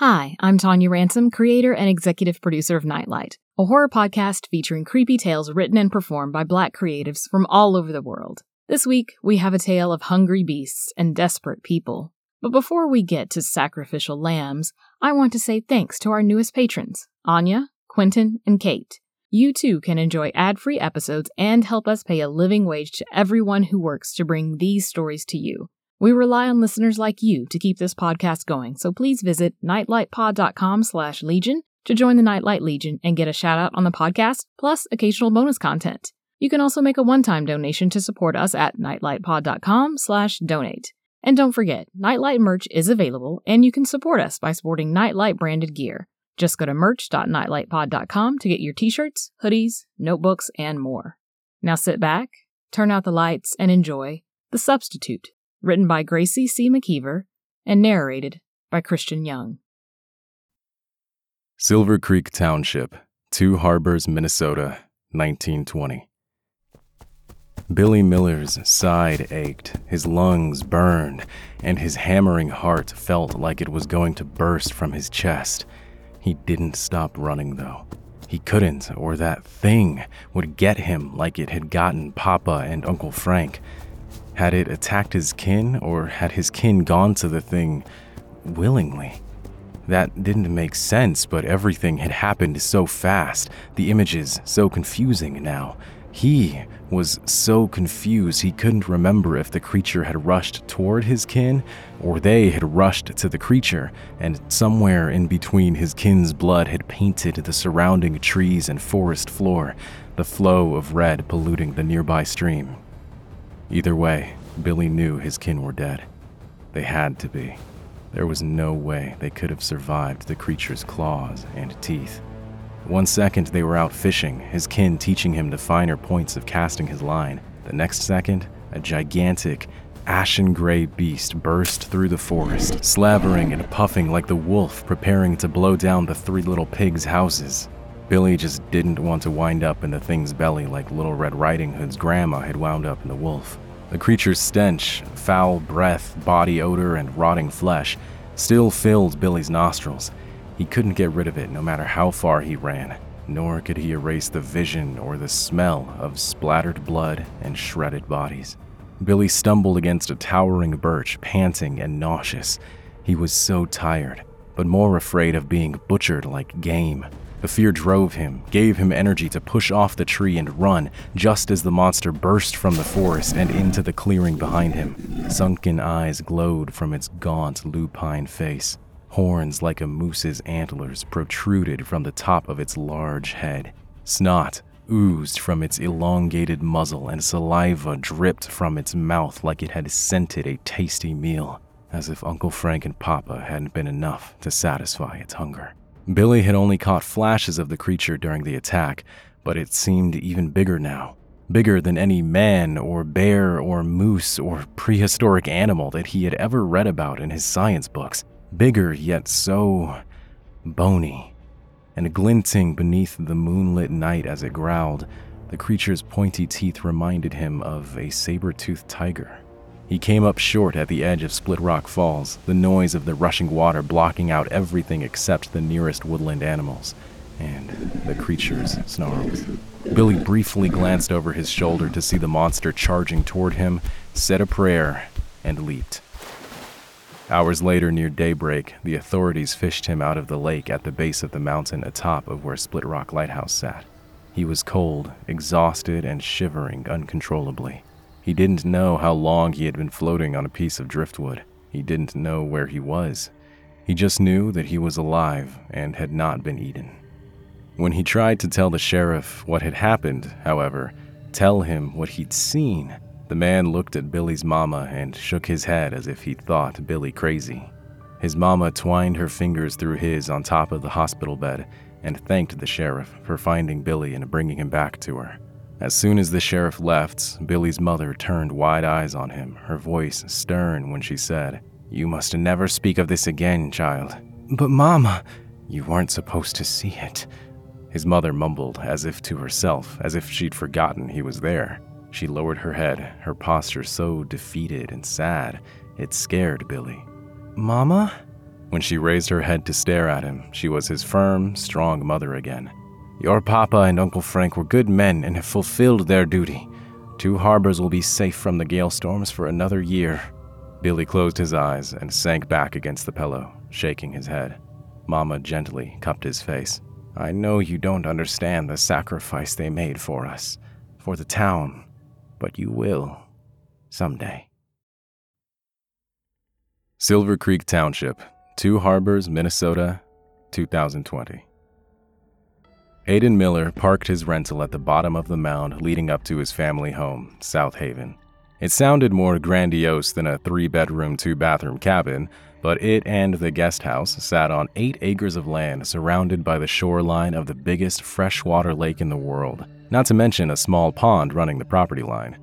Hi, I'm Tonia Ransom, creator and executive producer of Nightlight, a horror podcast featuring creepy tales written and performed by black creatives from all over the world. This week, we have a tale of hungry beasts and desperate people. But before we get to sacrificial lambs, I want to say thanks to our newest patrons, Anya, Quentin, and Kate. You too can enjoy ad free episodes and help us pay a living wage to everyone who works to bring these stories to you. We rely on listeners like you to keep this podcast going, so please visit nightlightpod.com slash legion to join the Nightlight Legion and get a shout out on the podcast, plus occasional bonus content. You can also make a one-time donation to support us at nightlightpod.com slash donate. And don't forget, Nightlight merch is available, and you can support us by sporting Nightlight branded gear. Just go to merch.nightlightpod.com to get your t-shirts, hoodies, notebooks, and more. Now sit back, turn out the lights, and enjoy The Substitute written by Gracie C. McKeever and narrated by Christian Young. Silver Creek Township, Two Harbors, Minnesota, 1920. Billy Miller's side ached, his lungs burned, and his hammering heart felt like it was going to burst from his chest. He didn't stop running, though. He couldn't, or that thing would get him like it had gotten Papa and Uncle Frank. Had it attacked his kin, or had his kin gone to the thing willingly? That didn't make sense, but everything had happened so fast, the images so confusing now. He was so confused he couldn't remember if the creature had rushed toward his kin or they had rushed to the creature, and somewhere in between his kin's blood had painted the surrounding trees and forest floor, the flow of red polluting the nearby stream. Either way, Billy knew his kin were dead. They had to be. There was no way they could have survived the creature's claws and teeth. One second they were out fishing, his kin teaching him the finer points of casting his line. The next second, a gigantic, ashen gray beast burst through the forest, slavering and puffing like the wolf preparing to blow down the three little pigs' houses. Billy just didn't want to wind up in the thing's belly like Little Red Riding Hood's grandma had wound up in the wolf. The creature's stench, foul breath, body odor, and rotting flesh still filled Billy's nostrils. He couldn't get rid of it no matter how far he ran, nor could he erase the vision or the smell of splattered blood and shredded bodies. Billy stumbled against a towering birch, panting and nauseous. He was so tired, but more afraid of being butchered like game. The fear drove him, gave him energy to push off the tree and run, just as the monster burst from the forest and into the clearing behind him. Sunken eyes glowed from its gaunt, lupine face. Horns like a moose's antlers protruded from the top of its large head. Snot oozed from its elongated muzzle, and saliva dripped from its mouth like it had scented a tasty meal, as if Uncle Frank and Papa hadn't been enough to satisfy its hunger. Billy had only caught flashes of the creature during the attack, but it seemed even bigger now. Bigger than any man or bear or moose or prehistoric animal that he had ever read about in his science books. Bigger, yet so bony. And glinting beneath the moonlit night as it growled, the creature's pointy teeth reminded him of a saber toothed tiger. He came up short at the edge of Split Rock Falls, the noise of the rushing water blocking out everything except the nearest woodland animals. and the creature's snarls. Billy briefly glanced over his shoulder to see the monster charging toward him, said a prayer, and leaped. Hours later, near daybreak, the authorities fished him out of the lake at the base of the mountain atop of where Split Rock Lighthouse sat. He was cold, exhausted, and shivering uncontrollably. He didn't know how long he had been floating on a piece of driftwood. He didn't know where he was. He just knew that he was alive and had not been eaten. When he tried to tell the sheriff what had happened, however, tell him what he'd seen, the man looked at Billy's mama and shook his head as if he thought Billy crazy. His mama twined her fingers through his on top of the hospital bed and thanked the sheriff for finding Billy and bringing him back to her. As soon as the sheriff left, Billy's mother turned wide eyes on him, her voice stern when she said, You must never speak of this again, child. But, Mama, you weren't supposed to see it. His mother mumbled, as if to herself, as if she'd forgotten he was there. She lowered her head, her posture so defeated and sad, it scared Billy. Mama? When she raised her head to stare at him, she was his firm, strong mother again. Your papa and Uncle Frank were good men and have fulfilled their duty. Two harbors will be safe from the gale storms for another year. Billy closed his eyes and sank back against the pillow, shaking his head. Mama gently cupped his face. I know you don't understand the sacrifice they made for us, for the town, but you will someday. Silver Creek Township, Two Harbors, Minnesota, 2020. Aidan Miller parked his rental at the bottom of the mound leading up to his family home, South Haven. It sounded more grandiose than a three bedroom, two bathroom cabin, but it and the guest house sat on eight acres of land surrounded by the shoreline of the biggest freshwater lake in the world, not to mention a small pond running the property line.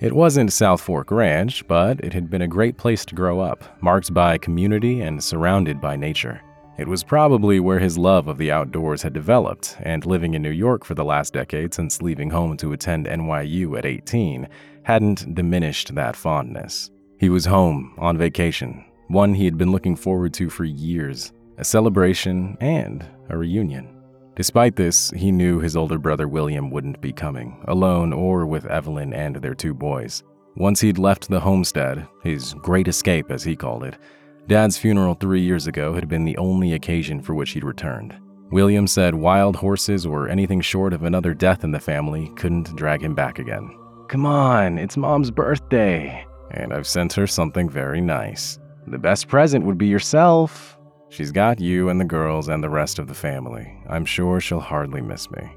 It wasn't South Fork Ranch, but it had been a great place to grow up, marked by community and surrounded by nature. It was probably where his love of the outdoors had developed, and living in New York for the last decade since leaving home to attend NYU at 18 hadn't diminished that fondness. He was home, on vacation, one he had been looking forward to for years, a celebration and a reunion. Despite this, he knew his older brother William wouldn't be coming, alone or with Evelyn and their two boys. Once he'd left the homestead, his great escape as he called it, Dad's funeral three years ago had been the only occasion for which he'd returned. William said wild horses or anything short of another death in the family couldn't drag him back again. Come on, it's Mom's birthday, and I've sent her something very nice. The best present would be yourself. She's got you and the girls and the rest of the family. I'm sure she'll hardly miss me.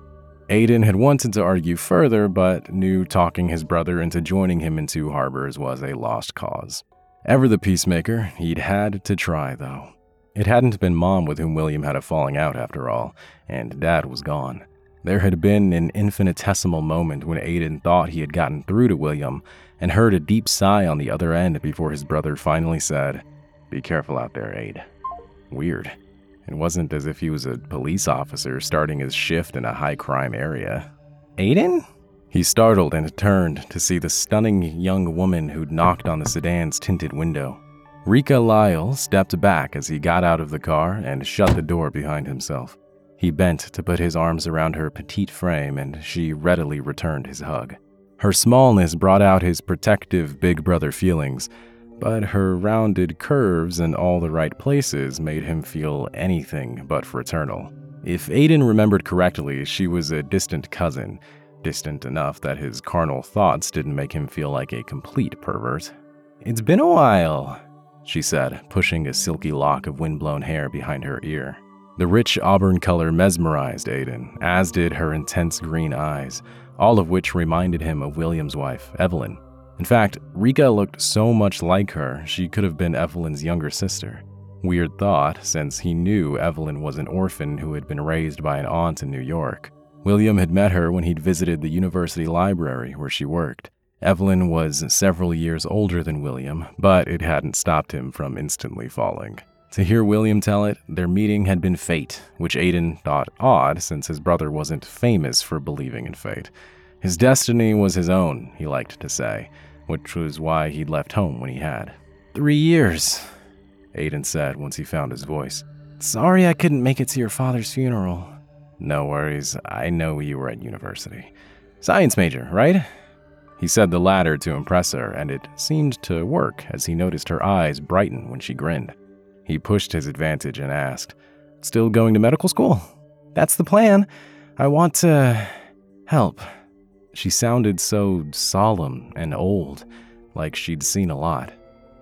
Aidan had wanted to argue further, but knew talking his brother into joining him in Two Harbors was a lost cause. Ever the peacemaker, he'd had to try, though. It hadn't been Mom with whom William had a falling out, after all, and Dad was gone. There had been an infinitesimal moment when Aidan thought he had gotten through to William and heard a deep sigh on the other end before his brother finally said, Be careful out there, Aid. Weird. It wasn't as if he was a police officer starting his shift in a high crime area. Aidan? He startled and turned to see the stunning young woman who'd knocked on the sedan's tinted window. Rika Lyle stepped back as he got out of the car and shut the door behind himself. He bent to put his arms around her petite frame, and she readily returned his hug. Her smallness brought out his protective big brother feelings, but her rounded curves in all the right places made him feel anything but fraternal. If Aidan remembered correctly, she was a distant cousin, distant enough that his carnal thoughts didn't make him feel like a complete pervert. It's been a while, she said, pushing a silky lock of windblown hair behind her ear. The rich auburn color mesmerized Aidan, as did her intense green eyes, all of which reminded him of William's wife, Evelyn. In fact, Rika looked so much like her, she could have been Evelyn's younger sister. Weird thought, since he knew Evelyn was an orphan who had been raised by an aunt in New York. William had met her when he'd visited the university library where she worked. Evelyn was several years older than William, but it hadn't stopped him from instantly falling. To hear William tell it, their meeting had been fate, which Aidan thought odd since his brother wasn't famous for believing in fate. His destiny was his own, he liked to say, which was why he'd left home when he had. Three years, Aidan said once he found his voice. Sorry I couldn't make it to your father's funeral. No worries, I know you were at university. Science major, right? He said the latter to impress her, and it seemed to work as he noticed her eyes brighten when she grinned. He pushed his advantage and asked, Still going to medical school? That's the plan. I want to help. She sounded so solemn and old, like she'd seen a lot.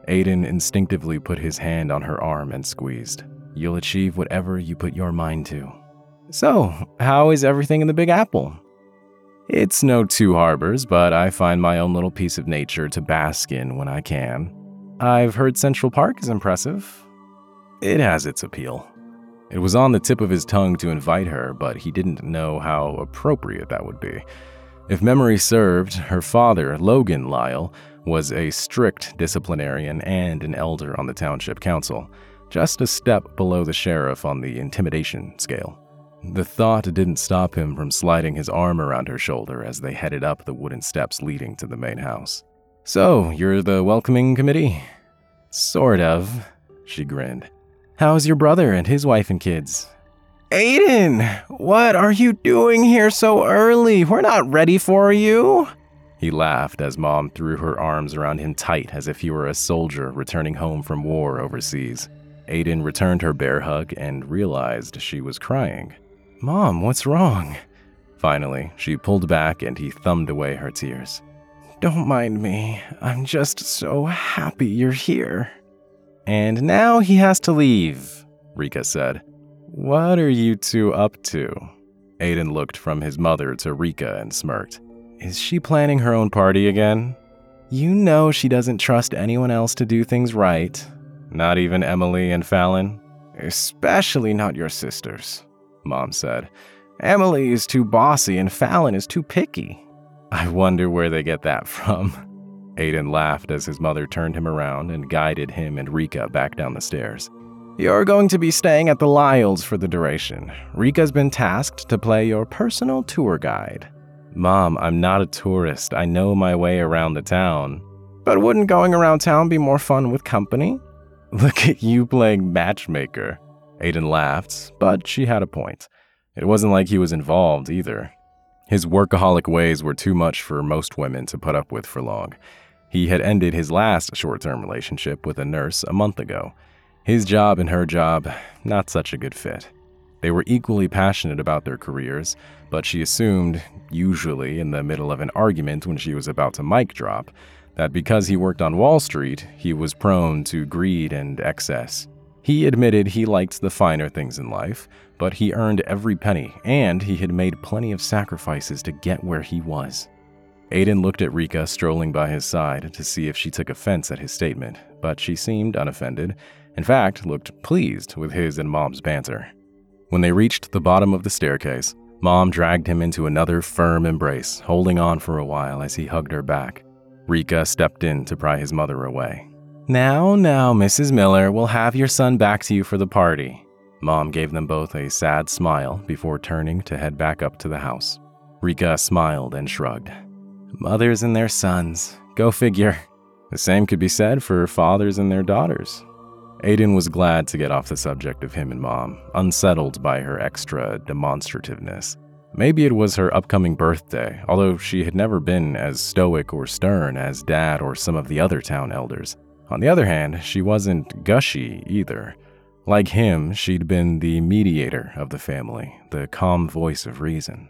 Aiden instinctively put his hand on her arm and squeezed. You'll achieve whatever you put your mind to. So, how is everything in the Big Apple? It's no two harbors, but I find my own little piece of nature to bask in when I can. I've heard Central Park is impressive. It has its appeal. It was on the tip of his tongue to invite her, but he didn't know how appropriate that would be. If memory served, her father, Logan Lyle, was a strict disciplinarian and an elder on the township council, just a step below the sheriff on the intimidation scale. The thought didn't stop him from sliding his arm around her shoulder as they headed up the wooden steps leading to the main house. So, you're the welcoming committee? Sort of, she grinned. How's your brother and his wife and kids? Aiden, what are you doing here so early? We're not ready for you. He laughed as Mom threw her arms around him tight as if he were a soldier returning home from war overseas. Aiden returned her bear hug and realized she was crying. Mom, what's wrong? Finally, she pulled back and he thumbed away her tears. Don't mind me. I'm just so happy you're here. And now he has to leave, Rika said. What are you two up to? Aiden looked from his mother to Rika and smirked. Is she planning her own party again? You know she doesn't trust anyone else to do things right. Not even Emily and Fallon? Especially not your sisters. Mom said. Emily is too bossy and Fallon is too picky. I wonder where they get that from. Aiden laughed as his mother turned him around and guided him and Rika back down the stairs. You're going to be staying at the Lyles for the duration. Rika's been tasked to play your personal tour guide. Mom, I'm not a tourist. I know my way around the town. But wouldn't going around town be more fun with company? Look at you playing matchmaker. Aiden laughed, but she had a point. It wasn't like he was involved either. His workaholic ways were too much for most women to put up with for long. He had ended his last short term relationship with a nurse a month ago. His job and her job, not such a good fit. They were equally passionate about their careers, but she assumed, usually in the middle of an argument when she was about to mic drop, that because he worked on Wall Street, he was prone to greed and excess. He admitted he liked the finer things in life, but he earned every penny, and he had made plenty of sacrifices to get where he was. Aiden looked at Rika strolling by his side to see if she took offense at his statement, but she seemed unoffended, in fact, looked pleased with his and Mom's banter. When they reached the bottom of the staircase, Mom dragged him into another firm embrace, holding on for a while as he hugged her back. Rika stepped in to pry his mother away. Now, now, Mrs. Miller, we'll have your son back to you for the party. Mom gave them both a sad smile before turning to head back up to the house. Rika smiled and shrugged. Mothers and their sons. Go figure. The same could be said for fathers and their daughters. Aiden was glad to get off the subject of him and mom, unsettled by her extra demonstrativeness. Maybe it was her upcoming birthday, although she had never been as stoic or stern as dad or some of the other town elders. On the other hand, she wasn't gushy either. Like him, she'd been the mediator of the family, the calm voice of reason.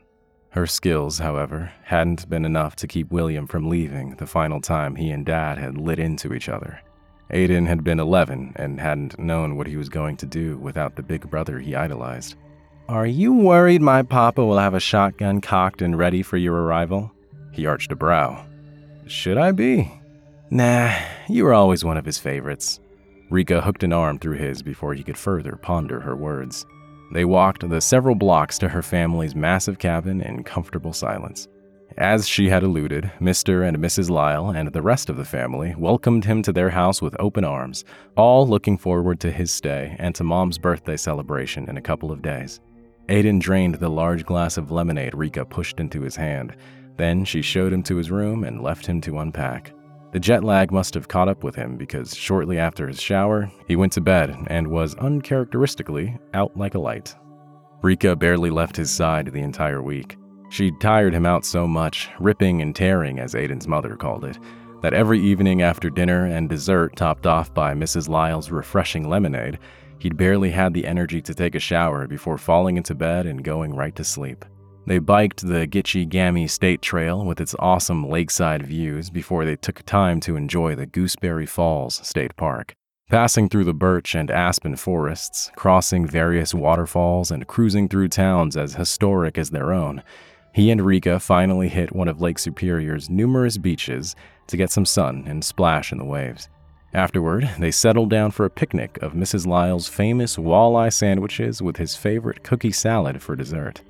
Her skills, however, hadn't been enough to keep William from leaving the final time he and Dad had lit into each other. Aiden had been 11 and hadn't known what he was going to do without the big brother he idolized. Are you worried my papa will have a shotgun cocked and ready for your arrival? He arched a brow. Should I be? Nah, you were always one of his favorites. Rika hooked an arm through his before he could further ponder her words. They walked the several blocks to her family's massive cabin in comfortable silence. As she had alluded, Mr. and Mrs. Lyle and the rest of the family welcomed him to their house with open arms, all looking forward to his stay and to Mom's birthday celebration in a couple of days. Aiden drained the large glass of lemonade Rika pushed into his hand. Then she showed him to his room and left him to unpack. The jet lag must have caught up with him because shortly after his shower, he went to bed and was uncharacteristically out like a light. Rika barely left his side the entire week. She'd tired him out so much, ripping and tearing, as Aiden's mother called it, that every evening after dinner and dessert topped off by Mrs. Lyle's refreshing lemonade, he'd barely had the energy to take a shower before falling into bed and going right to sleep. They biked the Gitchi-Gami State Trail with its awesome lakeside views before they took time to enjoy the Gooseberry Falls State Park. Passing through the birch and aspen forests, crossing various waterfalls, and cruising through towns as historic as their own, he and Rika finally hit one of Lake Superior's numerous beaches to get some sun and splash in the waves. Afterward, they settled down for a picnic of Mrs. Lyle's famous walleye sandwiches with his favorite cookie salad for dessert.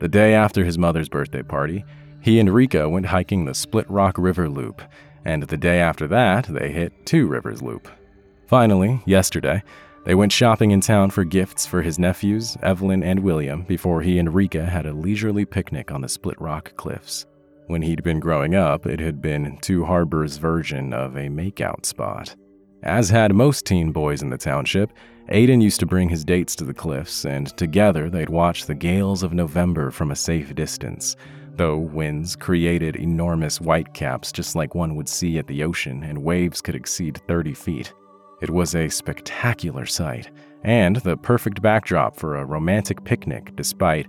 The day after his mother's birthday party, he and Rika went hiking the Split Rock River Loop, and the day after that, they hit Two Rivers Loop. Finally, yesterday, they went shopping in town for gifts for his nephews, Evelyn and William, before he and Rika had a leisurely picnic on the Split Rock Cliffs. When he'd been growing up, it had been Two Harbors' version of a makeout spot. As had most teen boys in the township, Aiden used to bring his dates to the cliffs, and together they'd watch the gales of November from a safe distance, though winds created enormous whitecaps just like one would see at the ocean, and waves could exceed 30 feet. It was a spectacular sight, and the perfect backdrop for a romantic picnic despite,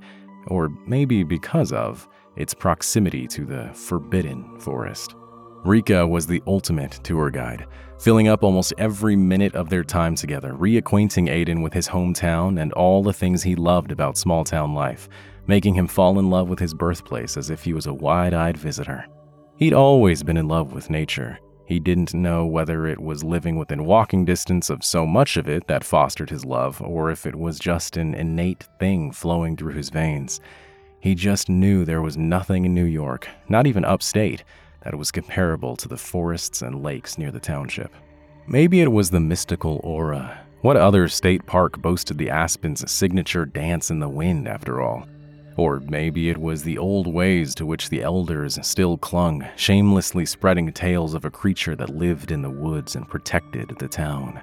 or maybe because of, its proximity to the forbidden forest. Rika was the ultimate tour guide, filling up almost every minute of their time together, reacquainting Aiden with his hometown and all the things he loved about small town life, making him fall in love with his birthplace as if he was a wide eyed visitor. He'd always been in love with nature. He didn't know whether it was living within walking distance of so much of it that fostered his love, or if it was just an innate thing flowing through his veins. He just knew there was nothing in New York, not even upstate, that was comparable to the forests and lakes near the township. Maybe it was the mystical aura. What other state park boasted the aspen's signature dance in the wind, after all? Or maybe it was the old ways to which the elders still clung, shamelessly spreading tales of a creature that lived in the woods and protected the town.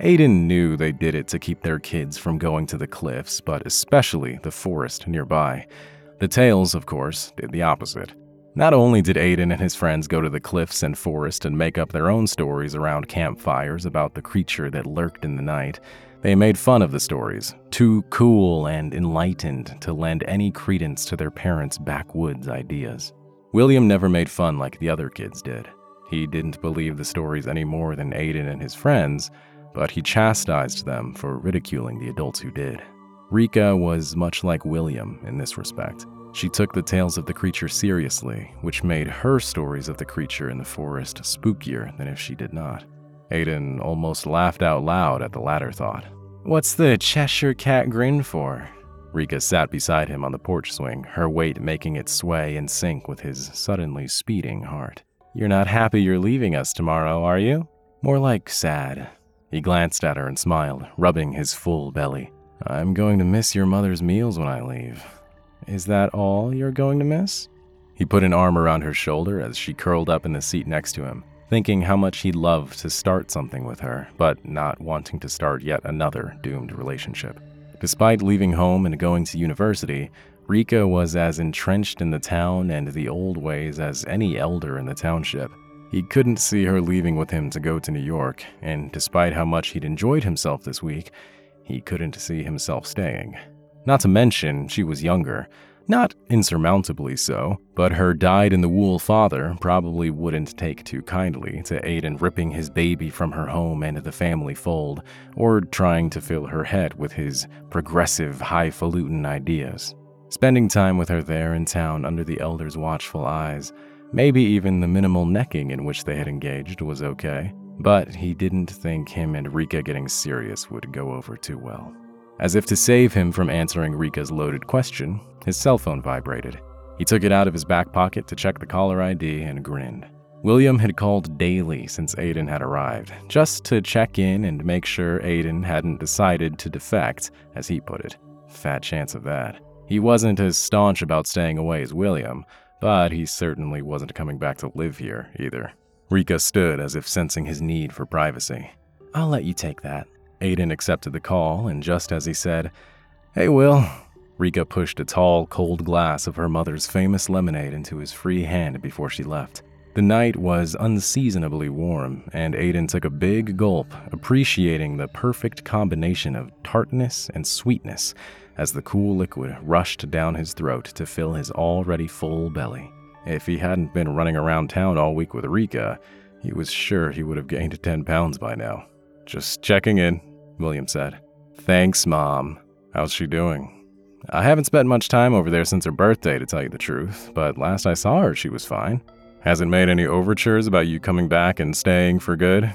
Aiden knew they did it to keep their kids from going to the cliffs, but especially the forest nearby. The tales, of course, did the opposite. Not only did Aiden and his friends go to the cliffs and forest and make up their own stories around campfires about the creature that lurked in the night, they made fun of the stories, too cool and enlightened to lend any credence to their parents' backwoods ideas. William never made fun like the other kids did. He didn't believe the stories any more than Aiden and his friends, but he chastised them for ridiculing the adults who did. Rika was much like William in this respect. She took the tales of the creature seriously, which made her stories of the creature in the forest spookier than if she did not. Aiden almost laughed out loud at the latter thought. What's the Cheshire cat grin for? Rika sat beside him on the porch swing, her weight making it sway in sync with his suddenly speeding heart. You're not happy you're leaving us tomorrow, are you? More like sad. He glanced at her and smiled, rubbing his full belly. I'm going to miss your mother's meals when I leave. Is that all you're going to miss? He put an arm around her shoulder as she curled up in the seat next to him, thinking how much he'd love to start something with her, but not wanting to start yet another doomed relationship. Despite leaving home and going to university, Rika was as entrenched in the town and the old ways as any elder in the township. He couldn't see her leaving with him to go to New York, and despite how much he'd enjoyed himself this week, he couldn't see himself staying. Not to mention, she was younger. Not insurmountably so, but her dyed in the wool father probably wouldn't take too kindly to Aiden ripping his baby from her home and the family fold, or trying to fill her head with his progressive, highfalutin ideas. Spending time with her there in town under the elder's watchful eyes, maybe even the minimal necking in which they had engaged was okay, but he didn't think him and Rika getting serious would go over too well. As if to save him from answering Rika's loaded question, his cell phone vibrated. He took it out of his back pocket to check the caller ID and grinned. William had called daily since Aiden had arrived, just to check in and make sure Aiden hadn't decided to defect, as he put it. Fat chance of that. He wasn't as staunch about staying away as William, but he certainly wasn't coming back to live here either. Rika stood as if sensing his need for privacy. I'll let you take that, Aiden accepted the call, and just as he said, Hey, Will, Rika pushed a tall, cold glass of her mother's famous lemonade into his free hand before she left. The night was unseasonably warm, and Aiden took a big gulp, appreciating the perfect combination of tartness and sweetness as the cool liquid rushed down his throat to fill his already full belly. If he hadn't been running around town all week with Rika, he was sure he would have gained 10 pounds by now. Just checking in, William said. Thanks, Mom. How's she doing? I haven't spent much time over there since her birthday, to tell you the truth, but last I saw her, she was fine. Hasn't made any overtures about you coming back and staying for good?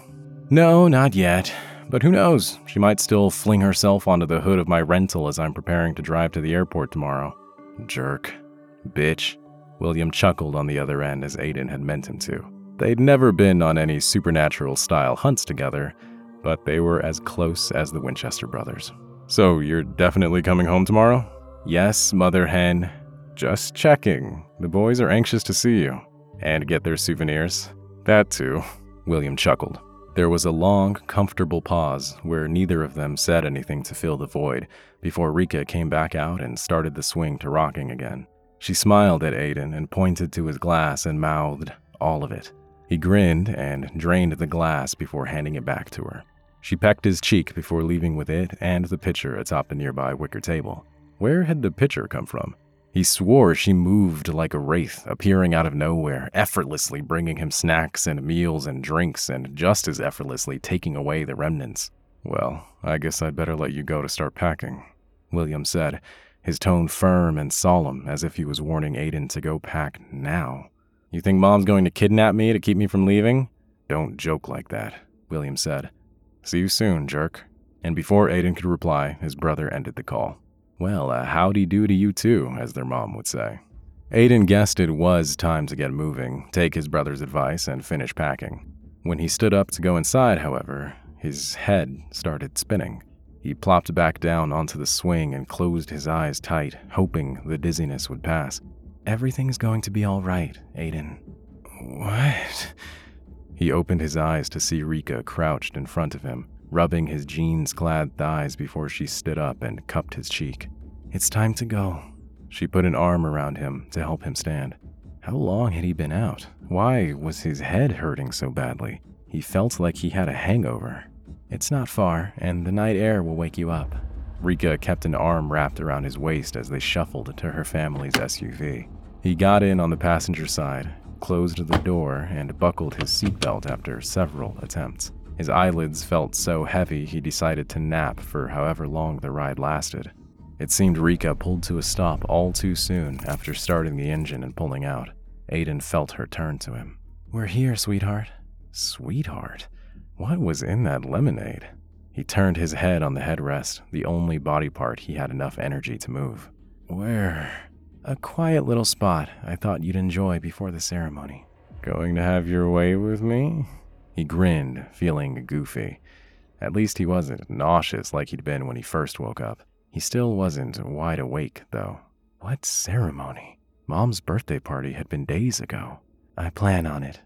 No, not yet. But who knows? She might still fling herself onto the hood of my rental as I'm preparing to drive to the airport tomorrow. Jerk. Bitch. William chuckled on the other end as Aiden had meant him to. They'd never been on any supernatural style hunts together, but they were as close as the Winchester brothers. So, you're definitely coming home tomorrow? Yes, Mother Hen. Just checking. The boys are anxious to see you and get their souvenirs. That too, William chuckled. There was a long, comfortable pause where neither of them said anything to fill the void before Rika came back out and started the swing to rocking again. She smiled at Aiden and pointed to his glass and mouthed, all of it. He grinned and drained the glass before handing it back to her. She pecked his cheek before leaving with it and the pitcher atop a nearby wicker table. Where had the pitcher come from? He swore she moved like a wraith, appearing out of nowhere, effortlessly bringing him snacks and meals and drinks, and just as effortlessly taking away the remnants. Well, I guess I'd better let you go to start packing, William said, his tone firm and solemn, as if he was warning Aiden to go pack now. You think Mom's going to kidnap me to keep me from leaving? Don't joke like that, William said. See you soon, jerk. And before Aiden could reply, his brother ended the call. Well, a howdy do to you too, as their mom would say. Aiden guessed it was time to get moving, take his brother's advice, and finish packing. When he stood up to go inside, however, his head started spinning. He plopped back down onto the swing and closed his eyes tight, hoping the dizziness would pass. Everything's going to be all right, Aiden. What? He opened his eyes to see Rika crouched in front of him, rubbing his jeans clad thighs before she stood up and cupped his cheek. It's time to go. She put an arm around him to help him stand. How long had he been out? Why was his head hurting so badly? He felt like he had a hangover. It's not far, and the night air will wake you up. Rika kept an arm wrapped around his waist as they shuffled to her family's SUV. He got in on the passenger side, closed the door, and buckled his seatbelt after several attempts. His eyelids felt so heavy he decided to nap for however long the ride lasted. It seemed Rika pulled to a stop all too soon after starting the engine and pulling out. Aiden felt her turn to him. We're here, sweetheart. Sweetheart? What was in that lemonade? He turned his head on the headrest, the only body part he had enough energy to move. Where? A quiet little spot I thought you'd enjoy before the ceremony. Going to have your way with me? He grinned, feeling goofy. At least he wasn't nauseous like he'd been when he first woke up. He still wasn't wide awake, though. What ceremony? Mom's birthday party had been days ago. I plan on it.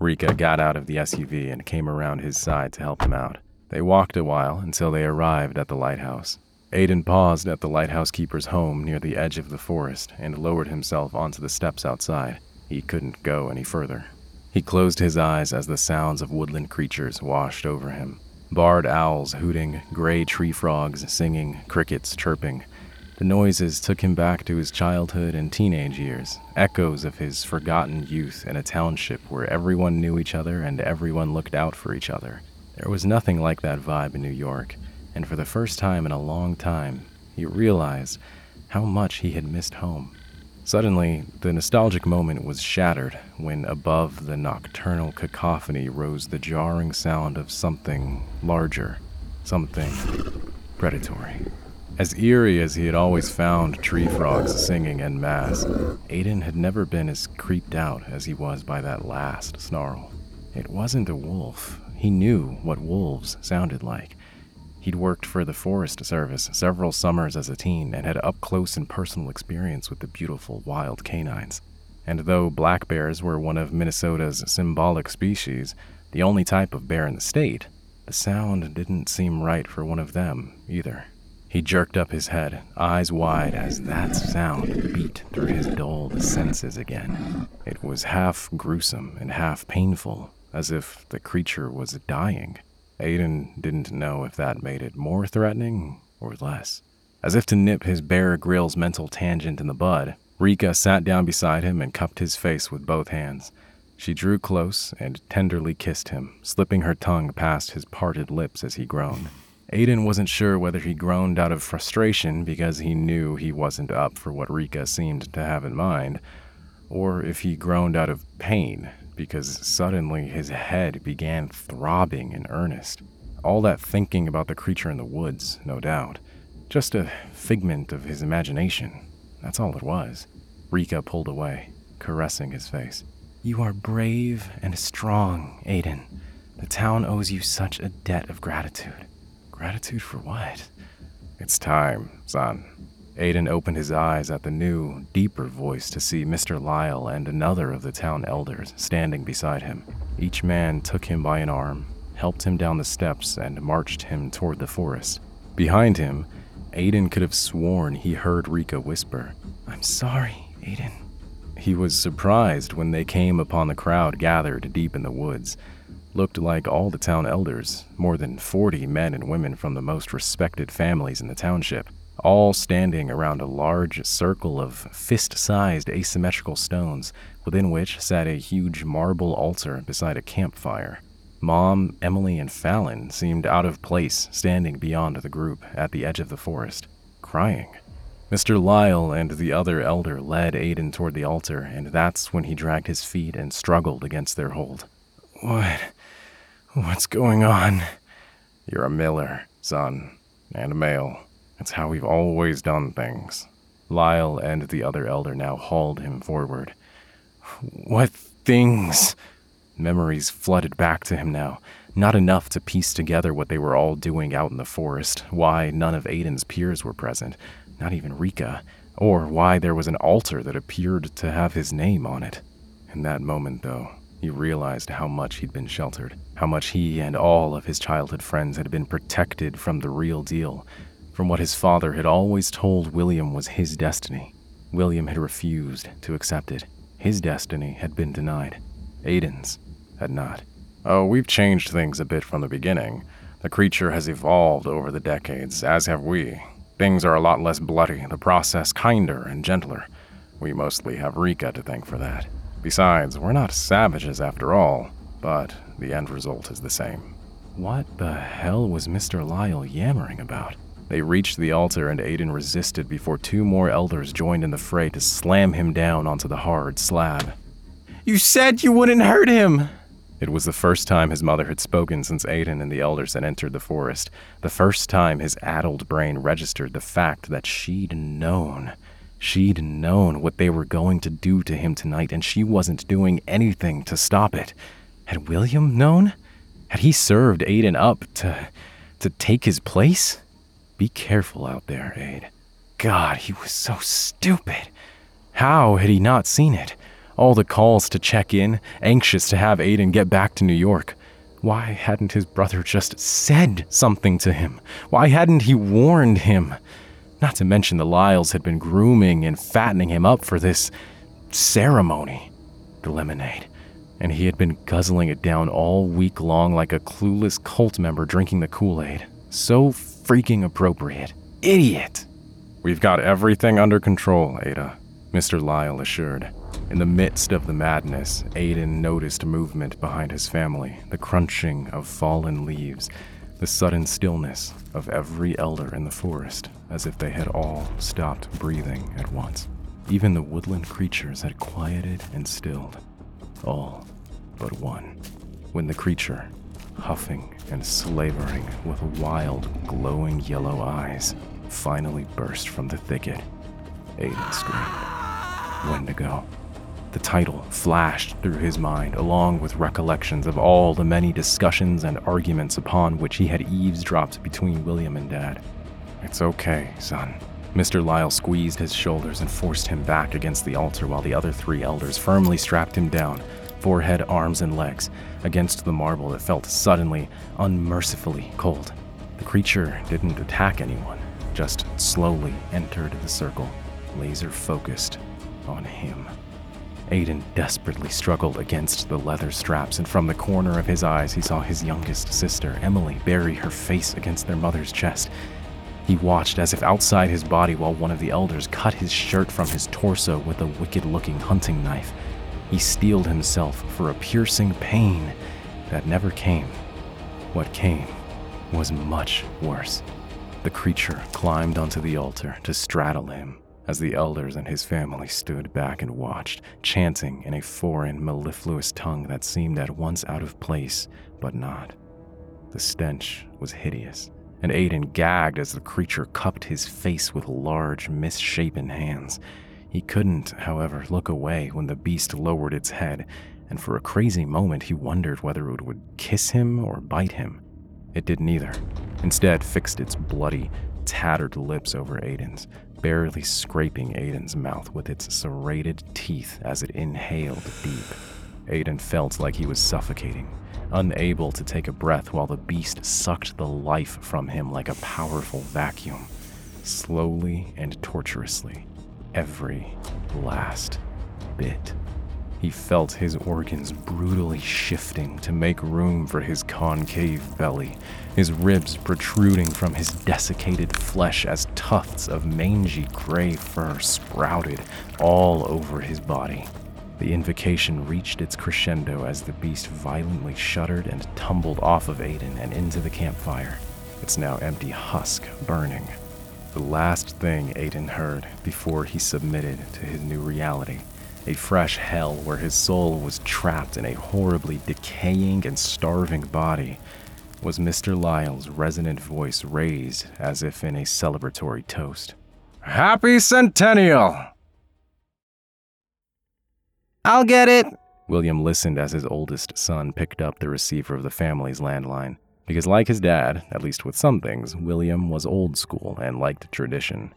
Rika got out of the SUV and came around his side to help him out. They walked a while until they arrived at the lighthouse. Aiden paused at the lighthouse keeper's home near the edge of the forest and lowered himself onto the steps outside. He couldn't go any further. He closed his eyes as the sounds of woodland creatures washed over him. Barred owls hooting, gray tree frogs singing, crickets chirping. The noises took him back to his childhood and teenage years, echoes of his forgotten youth in a township where everyone knew each other and everyone looked out for each other. There was nothing like that vibe in New York, and for the first time in a long time, he realized how much he had missed home. Suddenly, the nostalgic moment was shattered when above the nocturnal cacophony rose the jarring sound of something larger, something predatory. As eerie as he had always found tree frogs singing en masse, Aiden had never been as creeped out as he was by that last snarl. It wasn't a wolf. He knew what wolves sounded like. He'd worked for the Forest Service several summers as a teen and had up close and personal experience with the beautiful wild canines. And though black bears were one of Minnesota's symbolic species, the only type of bear in the state, the sound didn't seem right for one of them either. He jerked up his head, eyes wide, as that sound beat through his dulled senses again. It was half gruesome and half painful, as if the creature was dying. Aiden didn't know if that made it more threatening or less. As if to nip his Bear Grylls mental tangent in the bud, Rika sat down beside him and cupped his face with both hands. She drew close and tenderly kissed him, slipping her tongue past his parted lips as he groaned. Aiden wasn't sure whether he groaned out of frustration because he knew he wasn't up for what Rika seemed to have in mind, or if he groaned out of pain because suddenly his head began throbbing in earnest. All that thinking about the creature in the woods, no doubt. Just a figment of his imagination. That's all it was. Rika pulled away, caressing his face. You are brave and strong, Aiden. The town owes you such a debt of gratitude. Gratitude for what? It's time, son. Aiden opened his eyes at the new, deeper voice to see Mr. Lyle and another of the town elders standing beside him. Each man took him by an arm, helped him down the steps, and marched him toward the forest. Behind him, Aiden could have sworn he heard Rika whisper, I'm sorry, Aiden. He was surprised when they came upon the crowd gathered deep in the woods looked like all the town elders, more than 40 men and women from the most respected families in the township, all standing around a large circle of fist sized asymmetrical stones, within which sat a huge marble altar beside a campfire. Mom, Emily, and Fallon seemed out of place standing beyond the group at the edge of the forest, crying. Mr. Lyle and the other elder led Aiden toward the altar, and that's when he dragged his feet and struggled against their hold. What? What's going on? You're a miller, son, and a male. It's how we've always done things. Lyle and the other elder now hauled him forward. What things? Memories flooded back to him now, not enough to piece together what they were all doing out in the forest, why none of Aiden's peers were present, not even Rika, or why there was an altar that appeared to have his name on it. In that moment, though, he realized how much he'd been sheltered, how much he and all of his childhood friends had been protected from the real deal, from what his father had always told William was his destiny. William had refused to accept it. His destiny had been denied. Aiden's had not. Oh, we've changed things a bit from the beginning. The creature has evolved over the decades, as have we. Things are a lot less bloody, the process kinder and gentler. We mostly have Rika to thank for that. Besides, we're not savages after all, but the end result is the same. What the hell was Mr. Lyle yammering about? They reached the altar and Aiden resisted before two more elders joined in the fray to slam him down onto the hard slab. You said you wouldn't hurt him! It was the first time his mother had spoken since Aiden and the elders had entered the forest, the first time his addled brain registered the fact that she'd known. She'd known what they were going to do to him tonight, and she wasn't doing anything to stop it. Had William known? Had he served Aiden up to to take his place? Be careful out there, Aid. God, he was so stupid. How had he not seen it? All the calls to check in, anxious to have Aiden get back to New York. Why hadn't his brother just said something to him? Why hadn't he warned him? Not to mention the Lyles had been grooming and fattening him up for this ceremony. The lemonade. And he had been guzzling it down all week long like a clueless cult member drinking the Kool Aid. So freaking appropriate. Idiot! We've got everything under control, Ada, Mr. Lyle assured. In the midst of the madness, Aiden noticed movement behind his family, the crunching of fallen leaves, the sudden stillness of every elder in the forest, as if they had all stopped breathing at once. Even the woodland creatures had quieted and stilled. All but one. When the creature, huffing and slavering with wild, glowing yellow eyes, finally burst from the thicket, Aiden screamed. Wendigo. The title flashed through his mind, along with recollections of all the many discussions and arguments upon which he had eavesdropped between William and Dad. It's okay, son. Mr. Lyle squeezed his shoulders and forced him back against the altar while the other three elders firmly strapped him down, forehead, arms, and legs, against the marble that felt suddenly, unmercifully cold. The creature didn't attack anyone, just slowly entered the circle, laser focused on him. Aiden desperately struggled against the leather straps, and from the corner of his eyes, he saw his youngest sister, Emily, bury her face against their mother's chest. He watched as if outside his body while one of the elders cut his shirt from his torso with a wicked looking hunting knife. He steeled himself for a piercing pain that never came. What came was much worse. The creature climbed onto the altar to straddle him as the elders and his family stood back and watched, chanting in a foreign, mellifluous tongue that seemed at once out of place, but not. The stench was hideous, and Aiden gagged as the creature cupped his face with large, misshapen hands. He couldn't, however, look away when the beast lowered its head, and for a crazy moment he wondered whether it would kiss him or bite him. It did neither. Instead, fixed its bloody, tattered lips over Aiden's, barely scraping Aiden's mouth with its serrated teeth as it inhaled deep. Aiden felt like he was suffocating, unable to take a breath while the beast sucked the life from him like a powerful vacuum, slowly and tortuously, every last bit. He felt his organs brutally shifting to make room for his concave belly, his ribs protruding from his desiccated flesh as tufts of mangy gray fur sprouted all over his body. The invocation reached its crescendo as the beast violently shuddered and tumbled off of Aiden and into the campfire, its now empty husk burning. The last thing Aiden heard before he submitted to his new reality a fresh hell where his soul was trapped in a horribly decaying and starving body, was Mr. Lyle's resonant voice raised as if in a celebratory toast. Happy Centennial! I'll get it! William listened as his oldest son picked up the receiver of the family's landline. Because, like his dad, at least with some things, William was old school and liked tradition.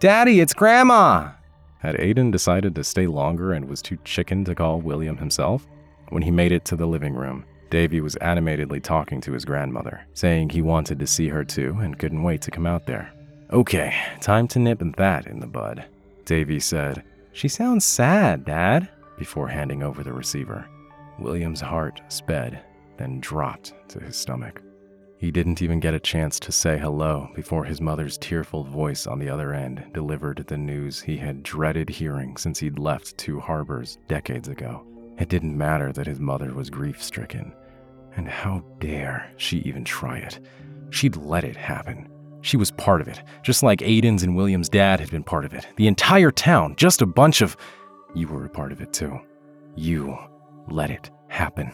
Daddy, it's Grandma! Had Aiden decided to stay longer and was too chicken to call William himself? When he made it to the living room, Davy was animatedly talking to his grandmother, saying he wanted to see her too and couldn't wait to come out there. Okay, time to nip that in the bud. Davy said, She sounds sad, Dad, before handing over the receiver. William's heart sped, then dropped to his stomach. He didn't even get a chance to say hello before his mother's tearful voice on the other end delivered the news he had dreaded hearing since he'd left Two Harbors decades ago. It didn't matter that his mother was grief stricken. And how dare she even try it? She'd let it happen. She was part of it, just like Aiden's and William's dad had been part of it. The entire town, just a bunch of. You were a part of it too. You let it happen.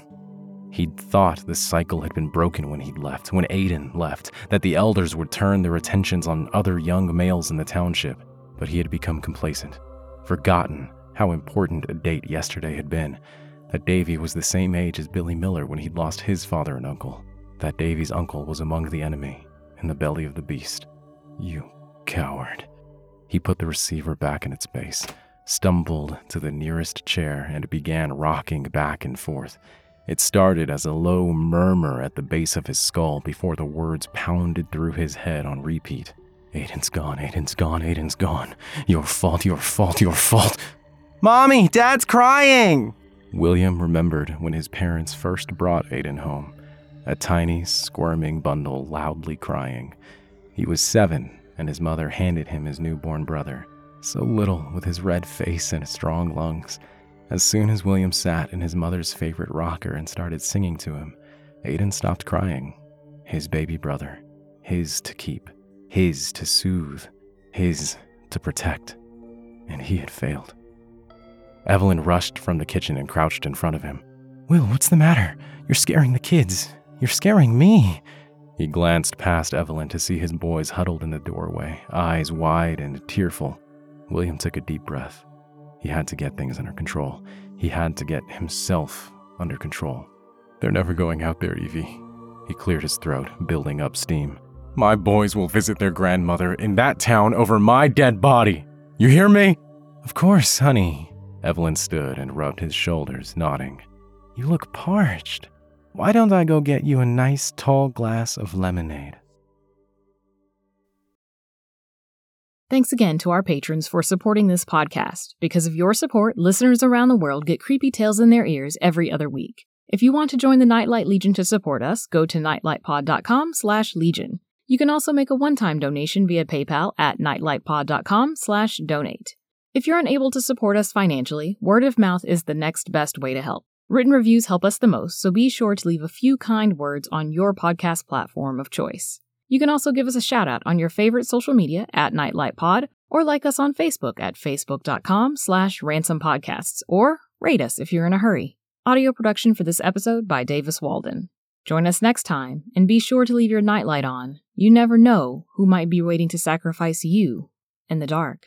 He'd thought the cycle had been broken when he'd left, when Aiden left, that the elders would turn their attentions on other young males in the township. But he had become complacent, forgotten how important a date yesterday had been, that Davy was the same age as Billy Miller when he'd lost his father and uncle, that Davy's uncle was among the enemy, in the belly of the beast. You coward. He put the receiver back in its base, stumbled to the nearest chair, and began rocking back and forth. It started as a low murmur at the base of his skull before the words pounded through his head on repeat. Aiden's gone, Aiden's gone, Aiden's gone. Your fault, your fault, your fault. Mommy, Dad's crying! William remembered when his parents first brought Aiden home, a tiny, squirming bundle loudly crying. He was seven, and his mother handed him his newborn brother, so little with his red face and strong lungs. As soon as William sat in his mother's favorite rocker and started singing to him, Aiden stopped crying. His baby brother, his to keep, his to soothe, his to protect. And he had failed. Evelyn rushed from the kitchen and crouched in front of him. Will, what's the matter? You're scaring the kids. You're scaring me. He glanced past Evelyn to see his boys huddled in the doorway, eyes wide and tearful. William took a deep breath. He had to get things under control. He had to get himself under control. They're never going out there, Evie. He cleared his throat, building up steam. My boys will visit their grandmother in that town over my dead body. You hear me? Of course, honey. Evelyn stood and rubbed his shoulders, nodding. You look parched. Why don't I go get you a nice tall glass of lemonade? Thanks again to our patrons for supporting this podcast. Because of your support, listeners around the world get creepy tales in their ears every other week. If you want to join the Nightlight Legion to support us, go to nightlightpod.com slash legion. You can also make a one-time donation via PayPal at nightlightpod.com slash donate. If you're unable to support us financially, word of mouth is the next best way to help. Written reviews help us the most, so be sure to leave a few kind words on your podcast platform of choice. You can also give us a shout out on your favorite social media at NightlightPod or like us on Facebook at facebook.com slash ransompodcasts or rate us if you're in a hurry. Audio production for this episode by Davis Walden. Join us next time and be sure to leave your nightlight on. You never know who might be waiting to sacrifice you in the dark.